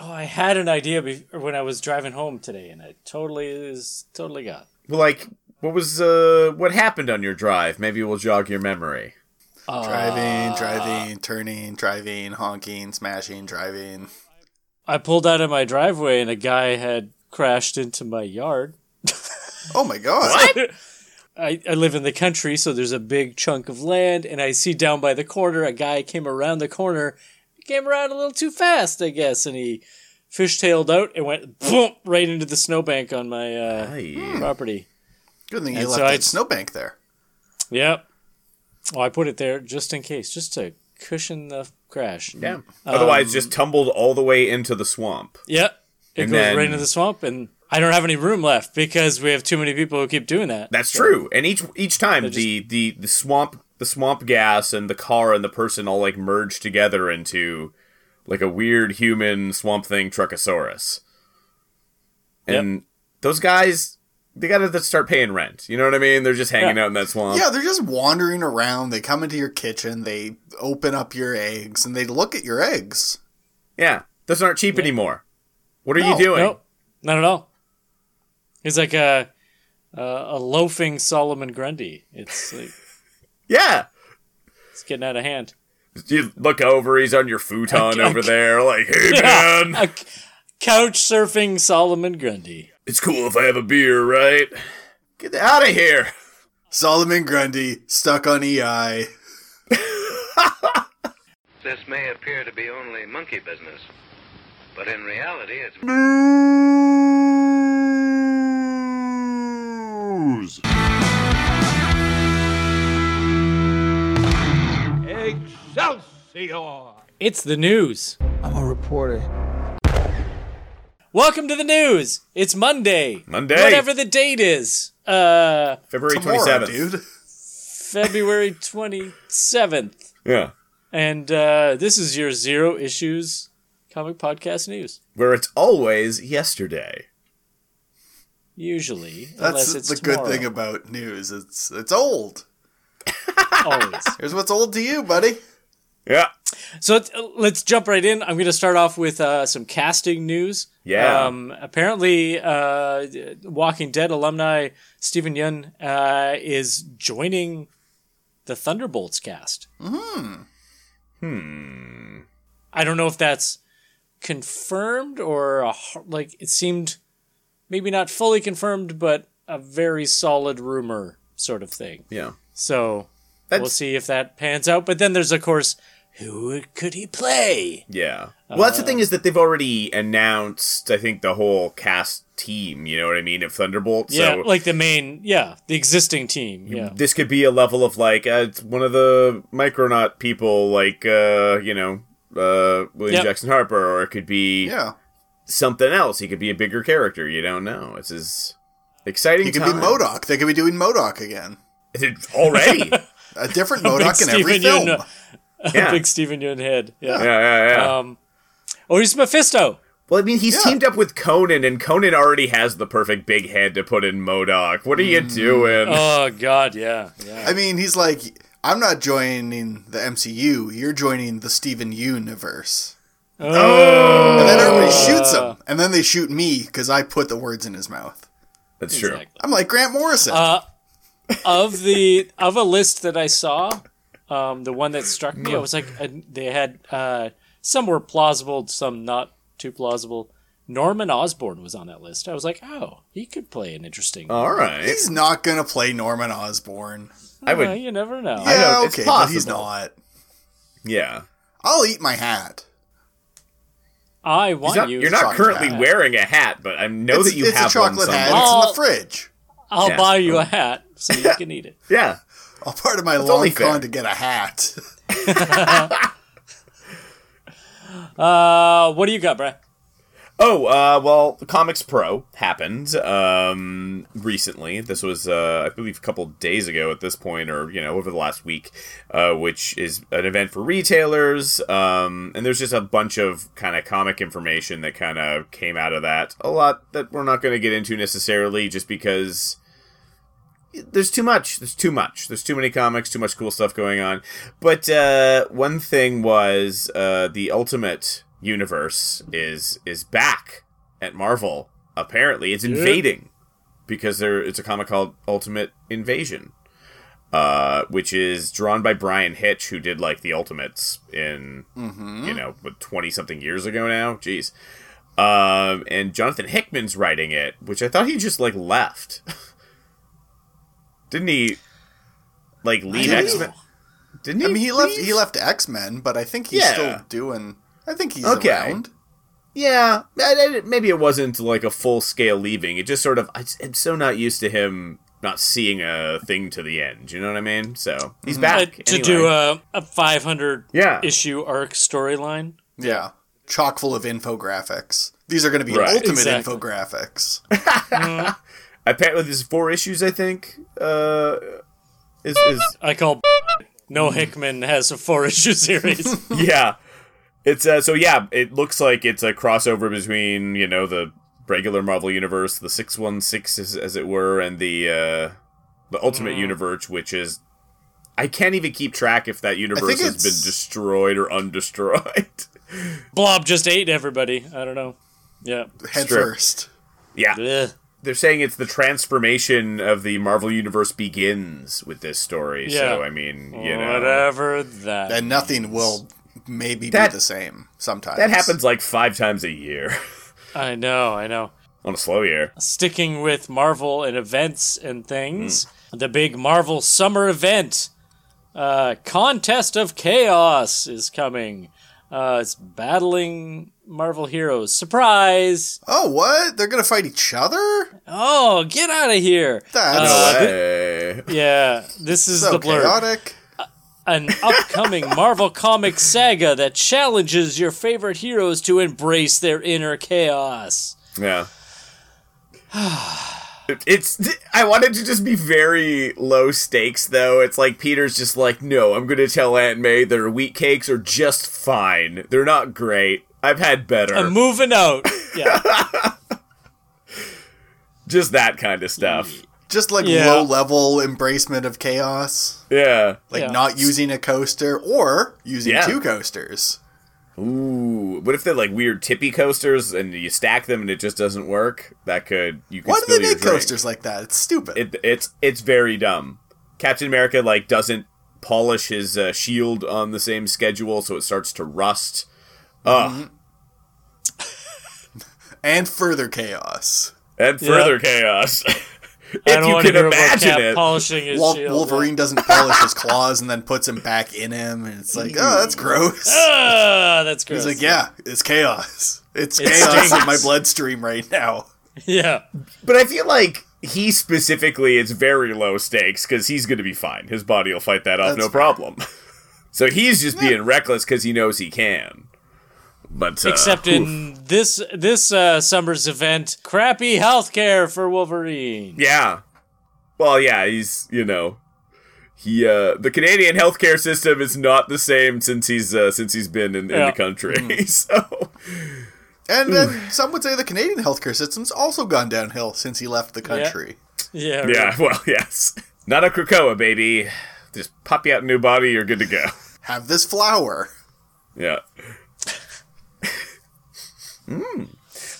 Oh, I had an idea be- when I was driving home today, and it totally is totally gone. Well, like, what was uh, what happened on your drive? Maybe we'll jog your memory. Driving, driving, turning, driving, honking, smashing, driving. I pulled out of my driveway, and a guy had crashed into my yard. Oh my god. what? I, I live in the country, so there's a big chunk of land, and I see down by the corner a guy came around the corner, came around a little too fast, I guess, and he fishtailed out and went boom right into the snowbank on my uh, Hey. property. Good thing you And left so that I- snowbank there. Yep. Well, I put it there just in case, just to cushion the crash. Yeah. Otherwise, just tumbled all the way into the swamp. Yep. It And goes then- right into the swamp, and I don't have any room left because we have too many people who keep doing that. That's true. And each each time just- the, the the swamp the swamp gas and the car and the person all like merge together into like a weird human swamp thing truckosaurus. And those guys they gotta start paying rent. You know what I mean? They're just hanging Yeah. out in that swamp. Yeah, they're just wandering around. They come into your kitchen, they open up your eggs, and they look at your eggs. Yeah. Those aren't cheap anymore. What are No, you doing? Nope, not at all. He's like a a, a loafing Solomon Grundy. It's like Yeah. it's getting out of hand. You look over, he's on your futon Okay, over there, like, hey man, A c- couch surfing Solomon Grundy. it's cool if I have a beer, right? Get out of here. Solomon Grundy stuck on E EI. This may appear to be only monkey business, but in reality, it's Excelsior! It's the news. I'm a reporter. Welcome to the news. It's Monday. Monday. Whatever the date is. Uh February 27th. dude. February 27th. Yeah. And uh this is your zero issues comic podcast news. Where it's always yesterday. Usually. That's unless it's the tomorrow. good thing about news. It's it's old. always. Here's what's old to you, buddy. Yeah. So let's, let's jump right in. I'm going to start off with uh, some casting news. Yeah. Um, apparently, uh, Walking Dead alumni Steven Yeun uh, is joining the Thunderbolts cast. Hmm. Hmm. I don't know if that's confirmed or a, like it seemed maybe not fully confirmed, but a very solid rumor sort of thing. Yeah. So That's, we'll see if that pans out. But then there's of course who could he play? Yeah. Well, that's the thing is that they've already announced, I think, the whole cast team, you know what I mean, of Thunderbolt. Yeah, so like the main, yeah, the existing team. Yeah, this could be a level of like, uh, one of the Micronaut people, like, uh, you know, uh, William Yep. Jackson Harper, or it could be Yeah. something else. He could be a bigger character. You don't know. It's his exciting He could time. be MODOK. They could be doing MODOK again. It- already. A different MODOK in every Steven film. Yeun, a Yeah. big Steven Yeun head. Yeah. yeah, yeah, yeah. Um, or he's Mephisto. Well, I mean, he's Yeah. teamed up with Conan, and Conan already has the perfect big head to put in MODOK. What are you Mm. doing? Oh God, yeah, yeah. I mean, he's like, I'm not joining the MCU. You're joining the Steven Universe. Oh, And then everybody shoots him. And then they shoot me because I put the words in his mouth. That's true. I'm like Grant Morrison. Uh, of the of a list that I saw, um, the one that struck me, I was like, uh, they had uh, some were plausible, some not too plausible. Norman Osborn was on that list. I was like, oh, he could play an interesting. All right. he's not going to play Norman Osborn. I Uh, would. you never know. Yeah, know, it's okay, but he's not. Yeah. I'll eat my hat. I want not- you. you're not currently hat. wearing a hat, but I know it's that you it's have a chocolate one hat. somewhere. It's in the fridge. I'll Yeah. buy you a hat so you can eat it. Yeah. All part of my only long con to get a hat. Uh, what do you got, Brad? Oh, uh, well, Comics Pro happened um, recently. This was, uh, I believe, a couple days ago at this point, or you know, over the last week, uh, which is an event for retailers. Um, and there's just a bunch of kind of comic information that kind of came out of that. A lot that we're not going to get into necessarily, just because there's too much. There's too much. There's too many comics. Too much cool stuff going on. But uh, one thing was uh, the Ultimate universe is is back at Marvel. Apparently, it's invading because there it's a comic called Ultimate Invasion, uh, which is drawn by Bryan Hitch, who did like the Ultimates in you know twenty something years ago now. Jeez. Um, and Jonathan Hickman's writing it, which I thought he just like left. Didn't he? Like leave X Men? Didn't he? I mean, he left. leave? He left X Men, but I think he's Yeah. still doing. I think he's Okay. around. Yeah, I- I- maybe it wasn't like a full scale leaving. It just sort of. I- I'm so not used to him not seeing a thing to the end. You know what I mean? So he's Uh, back to anyway. do a, a 500 Yeah. issue arc storyline. Yeah, chock full of infographics. These are going to be Right. ultimate Exactly. infographics. Apparently, there's four issues. I think. Uh, is is I call No Hickman has a four issue series. yeah. It's uh, so yeah. It looks like it's a crossover between you know the regular Marvel universe, the six one six as, as it were, and the uh, the Ultimate Mm. Universe, which is I can't even keep track if that universe has been destroyed or undestroyed. Blob just ate everybody. I don't know. Yeah. Head true. first. yeah, Ugh. They're saying it's the transformation of the Marvel universe begins with this story. So Yeah. I mean, you know, Whatever that. And nothing will maybe That- be the same sometimes. that happens like five times a year I know, I know. on a slow year. Sticking with Marvel and events and things, Hmm. the big Marvel summer event, uh, Contest of Chaos, is coming. Uh, it's battling Marvel heroes. Surprise! Oh, what? They're going to fight each other? Oh, get out of here! That's Uh, Hey. Yeah, this is so the blurb. chaotic. An upcoming Marvel comic saga that challenges your favorite heroes to embrace their inner chaos. Yeah. It's I wanted to just be very low stakes though. It's like Peter's just like, "No, I'm going to tell Aunt May their wheat cakes are just fine. They're not great. I've had better." I'm moving out. Yeah. just that kind of stuff. Just like Yeah. low level embracement of chaos. Yeah. Like Yeah. not using a coaster or using Yeah. two coasters. Ooh, what if they're like weird tippy coasters and you stack them and it just doesn't work? That could you could Why do they your make drink. coasters like that? It's stupid. It, it's it's very dumb. Captain America like doesn't polish his uh, shield on the same schedule, so it starts to rust. Ugh. and further chaos. and further chaos. if I don't you can imagine it. polishing his Wol- shield. Wolverine doesn't polish his claws and then puts him back in him, and it's like, oh, that's gross. Ah, that's gross. He's like, yeah, it's chaos. It's It chaos in my bloodstream right now. yeah. but I feel like he specifically is very low stakes because he's going to be fine. His body will fight that off, That's no fair. problem. so he's just being reckless because he knows he can. But uh, Except oof. in this this uh, summer's event, crappy healthcare for Wolverine. yeah, well, yeah, he's you know. He uh the Canadian healthcare system is not the same since he's uh, since he's been in, in Yeah. the country. so And then some would say the Canadian healthcare system's also gone downhill since he left the country. Yeah. Yeah, right. well, yes. Not a Krakoa, baby. Just pop you out a new body, you're good to go. Have this flower. Yeah. Mm.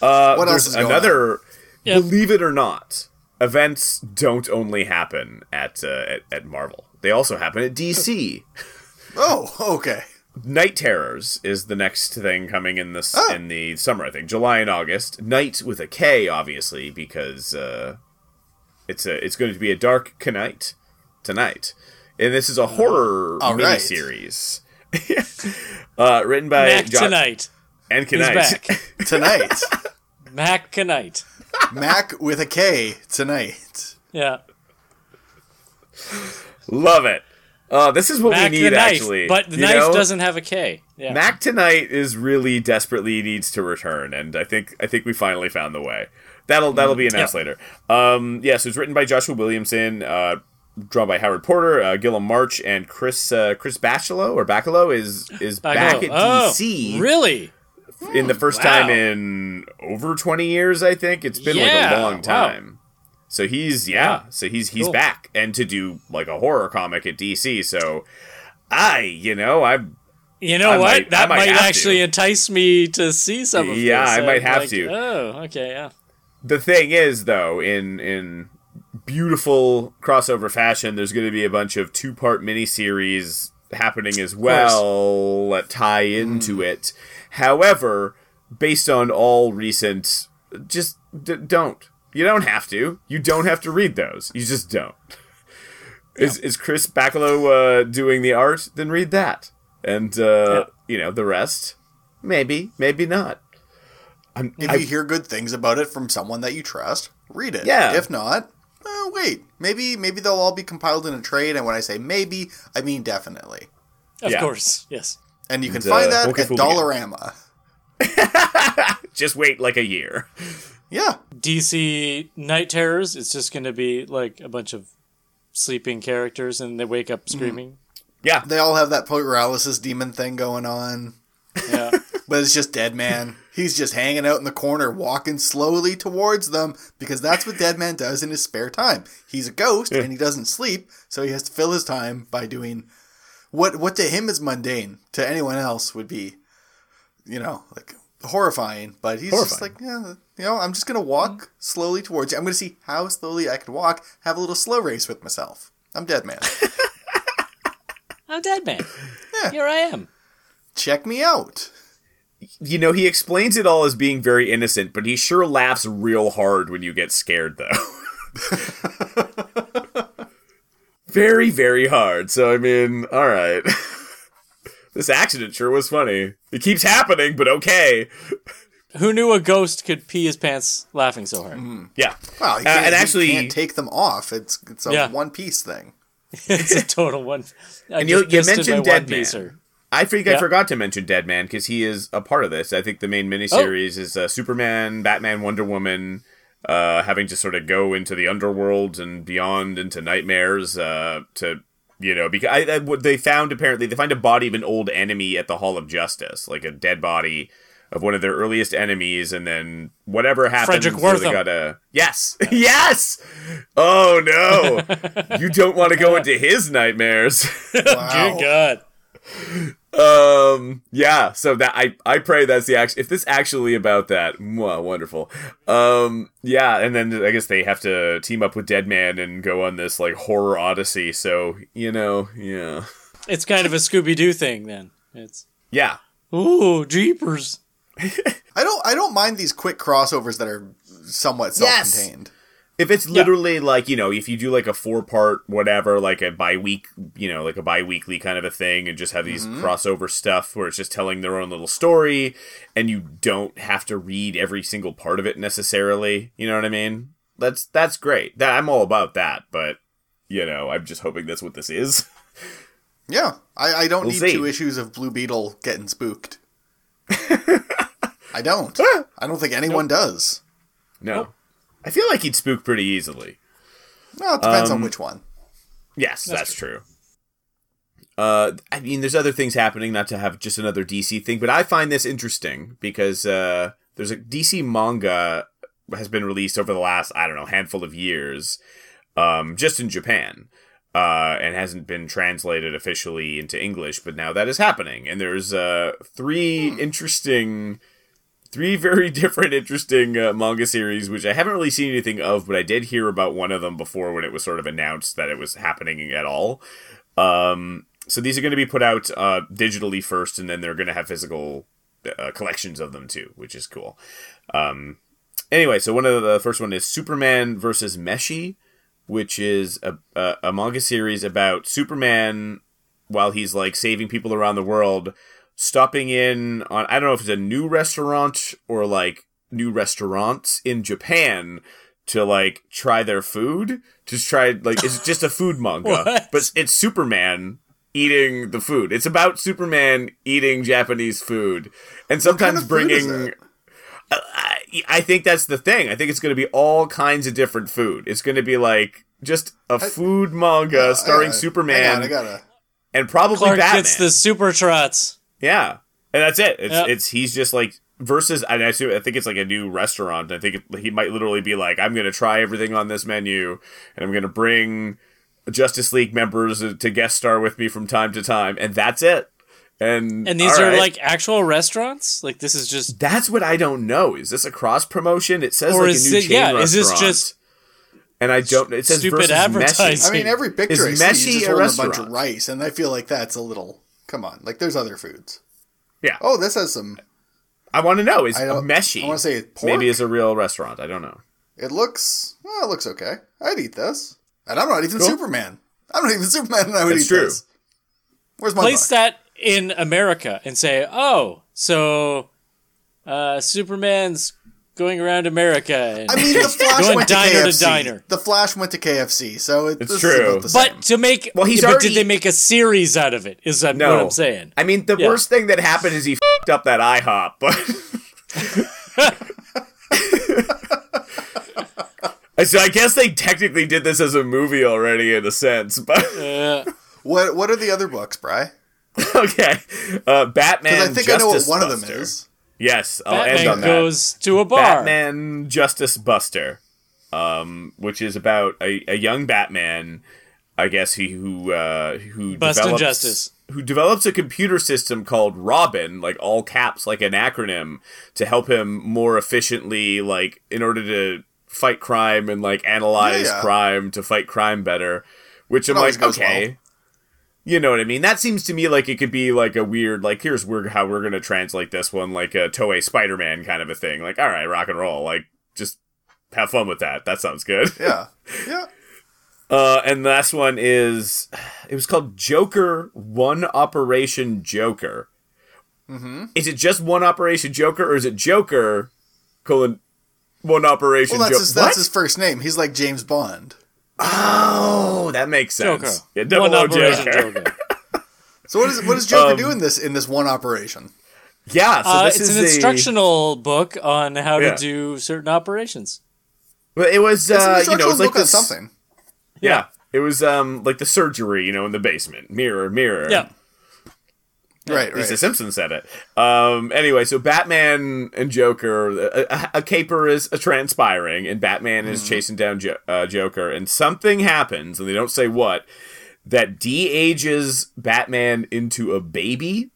Uh, What else is going another, Yep. believe it or not, events don't only happen at, uh, at at Marvel. They also happen at DC. Oh, okay. Night Terrors is the next thing coming in this Oh. in the summer, I think, July and August. Night with a K, obviously, because uh, it's a it's going to be a dark knight tonight, and this is a horror All right. miniseries. uh, written by Mac Jo- tonight. And He's Knight. back. Tonight. Mac tonight. Mac with a K tonight. Yeah. Love it. Uh, this is what Mac we need, knife. actually. But the you knife know? doesn't have a K. Yeah. Mac tonight is really desperately needs to return, and I think I think we finally found the way. That'll that'll be announced Yeah. later. Um, yeah, so it's written by Joshua Williamson, uh, drawn by Howard Porter, uh, Guillem March, and Chris uh, Chris Bachalo or Bacalo is is back Back at oh, DC Really? In the first Wow. time in over twenty years. I think it's been like a long wow. time. So he's yeah, Yeah. so he's he's Cool. back and to do like a horror comic at DC. So I, you know, I'm You know I what? might- I that might might, have to. actually entice me to see some of Yeah, this. I might have like, to. Oh, okay, yeah. the thing is though in in beautiful crossover fashion there's going to be a bunch of two part miniseries happening as well that tie into mm. it however based on all recent just d- don't you don't have to you don't have to read those you just don't is, is chris bacalo uh, doing the art then read that and uh, you know the rest maybe maybe not I'm, If I- you hear good things about it from someone that you trust, read it. Yeah. If not, oh wait, maybe maybe they'll all be compiled in a trade. And when I say maybe, I mean definitely. Of Yeah. course, yes. And you can And, find uh, that won't at. Dollarama. just wait like a year Yeah, DC Night Terrors, it's just going to be like a bunch of sleeping characters and they wake Mm-hmm. up screaming. Yeah, they all have that paralysis demon thing going on, Yeah. but it's just Deadman. He's just hanging out in the corner, walking slowly towards them because that's what Deadman does in his spare time. He's a ghost and he doesn't sleep, so he has to fill his time by doing what what to him is mundane, to anyone else would be, you know, like horrifying. But he's just like, yeah, you know, I'm just gonna walk mm-hmm. slowly towards you. I'm gonna see how slowly I can walk. Have a little slow race with myself. I'm Deadman. I'm dead man. Yeah. Here I am. Check me out. you know he explains it all as being very innocent, but he sure laughs real hard when you get scared, though. very, very hard. So I mean, all right. this accident sure was funny. It keeps happening, but okay. Who knew a ghost could pee his pants laughing so hard? Yeah. Well, he Uh, can't, and he actually, can't take them off. It's it's a Yeah. one piece thing. it's a total one. I And you- you mentioned Deadman. Piecer. I think I forgot to mention Deadman because he is a part of this. I think the main miniseries is uh, Superman, Batman, Wonder Woman, uh, having to sort of go into the underworld and beyond into nightmares uh, to you know because I, I, what they found apparently they find a body of an old enemy at the Hall of Justice, like a dead body of one of their earliest enemies, and then whatever happens, Fredric they Wertham. gotta yes, yes. Oh no, you don't want to go into his nightmares. Wow. Good God. Um. Yeah. So that I I pray that's the act. If this actually about that, mwah, wonderful. Um. Yeah. And then I guess they have to team up with Deadman and go on this like horror odyssey. So you know, yeah, It's kind of a Scooby Doo thing then. It's yeah. ooh jeepers. I don't I don't mind these quick crossovers that are somewhat Yes. Self-contained. If it's literally like you know, if you do like a four part whatever, like a bi week, you know, like a bi weekly kind of a thing, and just have these mm-hmm. crossover stuff where it's just telling their own little story, and you don't have to read every single part of it necessarily. You know what I mean? That's that's great. That I'm all about that. But you know, I'm just hoping that's what this is. Yeah, I, I don't We'll need see. two issues of Blue Beetle getting spooked. I don't. Ah! I don't think anyone does. No, I feel like he'd spook pretty easily. Well, it depends Um, on which one. Yes, that's, true. Uh, I mean, there's other things happening. Not to have just another DC thing, but I find this interesting because uh, there's a DC manga has been released over the last I don't know handful of years, um, just in Japan, uh, and hasn't been translated officially into English. But now that is happening, and there's uh, three interesting. Three very different, interesting uh, manga series, which I haven't really seen anything of, but I did hear about one of them before when it was sort of announced that it was happening at all. Um, so these are going to be put out uh, digitally first, and then they're going to have physical uh, collections of them too, which is cool. Um, anyway, so one of the, first one is Superman versus Meshi, which is a, a, a manga series about Superman while he's like saving people around the world, stopping in on I don't know if it's a new restaurant or like new restaurants in Japan to like try their food. Just try like it's just a food manga, but it's Superman eating the food. It's about Superman eating Japanese food, and sometimes of food is bringing. it? I, I think that's the thing. I think it's going to be all kinds of different food. It's going to be like just a food manga starring Uh, Superman Hang on, I gotta. and probably Clark Batman. gets the super trots. Yeah, and that's it. It's Yep. it's he's just like versus. And I assume I think it's like a new restaurant. I think it, he might literally be like, I'm gonna try everything on this menu, and I'm gonna bring Justice League members to guest star with me from time to time, and that's it. And And these are right. like actual restaurants. Like this is just That's what I don't know. Is this a cross promotion? It says Or like is a new it- chain yeah, is this just And I don't. It says stupid versus advertising? I mean, every picture Is I see, Meshi he's just a a bunch of rice, and I feel like that's a little. Come on, like there's other foods. Yeah. Oh, this has some. I want to know is I don't- Meshi. I wanna say pork? maybe is a real restaurant. I don't know. It looks. Well, it looks okay. I'd eat this, and I'm not even Cool. Superman. I'm not even Superman, and I would That's eat true. this. Where's my place buck? that in America and say, "Oh, so uh, Superman's going around America." And I mean, the Flash Going went to diner to KFC. diner. The Flash went to KFC, so it, It's true. About the same. but to make Well, he's but already- did they make a series out of it? Is that No, what I'm saying? I mean, the Yeah. worst thing that happened is he fucked up that IHOP, but. So I guess they technically did this as a movie already in a sense, but Uh, what what are the other books, Bry? okay. Uh, Batman. Because I think I know what Justice one of them is. Yes, I'll end on that. goes to a bar. Batman Justice Buster, um, which is about a, a young Batman, I guess he who uh, who Bustin' develops justice. who develops a computer system called Robin, like all caps, like an acronym, to help him more efficiently, like in order to fight crime and like analyze Yeah, yeah. crime to fight crime better. Which I'm It always like, goes okay. You know what I mean? That seems to me like it could be like a weird, like here's where how we're gonna translate this one, like a Toei Spider-Man kind of a thing. Like, all right, rock and roll, like just have fun with that. That sounds good. Yeah, yeah. Uh, and the last one is it was called Joker One Operation Joker. Mm-hmm. Is it just One Operation Joker, or is it Joker colon One Operation Well, that's Joker? his, that's his first name. He's like James Bond. Oh, that makes Joker. sense. Yeah, double One O operation Joker. Joker. So what is what does Joker Um, do in this in this one operation? Yeah, so Uh, this it's is an a- instructional book on how Yeah. to do certain operations. Well, it was It's an uh, you know, instructional it's like book on this, something. Yeah, it was um like the surgery, you know, in the basement. Mirror, mirror. Yeah. Right, Lisa right. Simpson said it. Um, anyway, so Batman and Joker, a, a, a caper is uh, transpiring, and Batman Mm-hmm. is chasing down jo- uh, Joker, and something happens, and they don't say what, that de-ages Batman into a baby,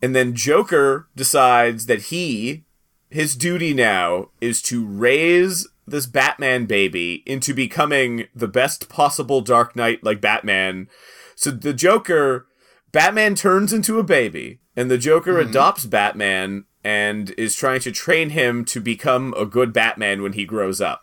and then Joker decides that he, his duty now is to raise this Batman baby into becoming the best possible Dark Knight like Batman. So the Joker, Batman turns into a baby, and the Joker Mm-hmm. adopts Batman and is trying to train him to become a good Batman when he grows up.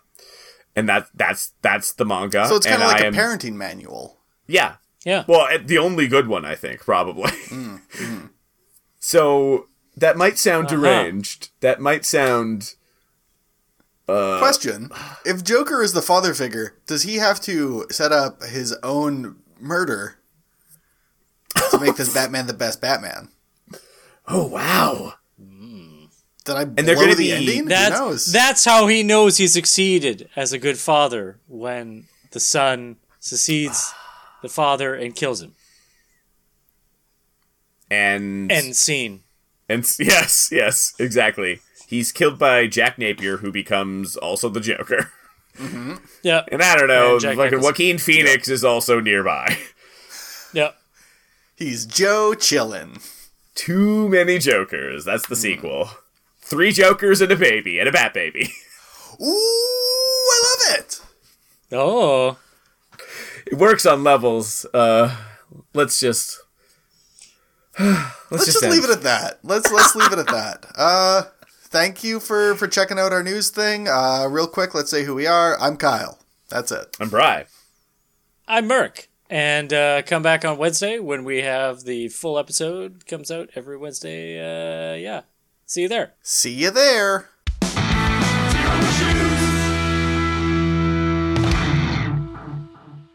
And that that's that's the manga. So it's kind of like I a am- parenting manual. Yeah, Yeah. well, eh, the only good one, I think, probably. Mm-hmm. so that might sound Uh-huh. deranged. That might sound. Uh, Question: If Joker is the father figure, does he have to set up his own murder to make this Batman the best Batman? Oh wow! Did I they're blow gonna the be- ending? Who That's knows? that's how he knows he succeeded as a good father when the son succeeds the father and kills him. And End scene. and s- yes, yes, exactly. He's killed by Jack Napier, who becomes also the Joker. Mm-hmm. Yeah. And I don't know, And Jack Nicholson. Joaquin Phoenix is also nearby. Yeah. He's Joe chillin'. Too many Jokers. That's the sequel. Three Jokers and a baby and a Bat baby. Ooh, I love it. Oh. It works on levels. Uh, let's just let's, Let's just end. leave it at that. Let's let's leave it at that. Uh, thank you for for checking out our news thing. Uh, real quick, let's say who we are. I'm Kyle. That's it. I'm Bry. I'm Merc. And uh, come back on Wednesday when we have the full episode comes out every Wednesday. Uh, yeah. See you there. See you there.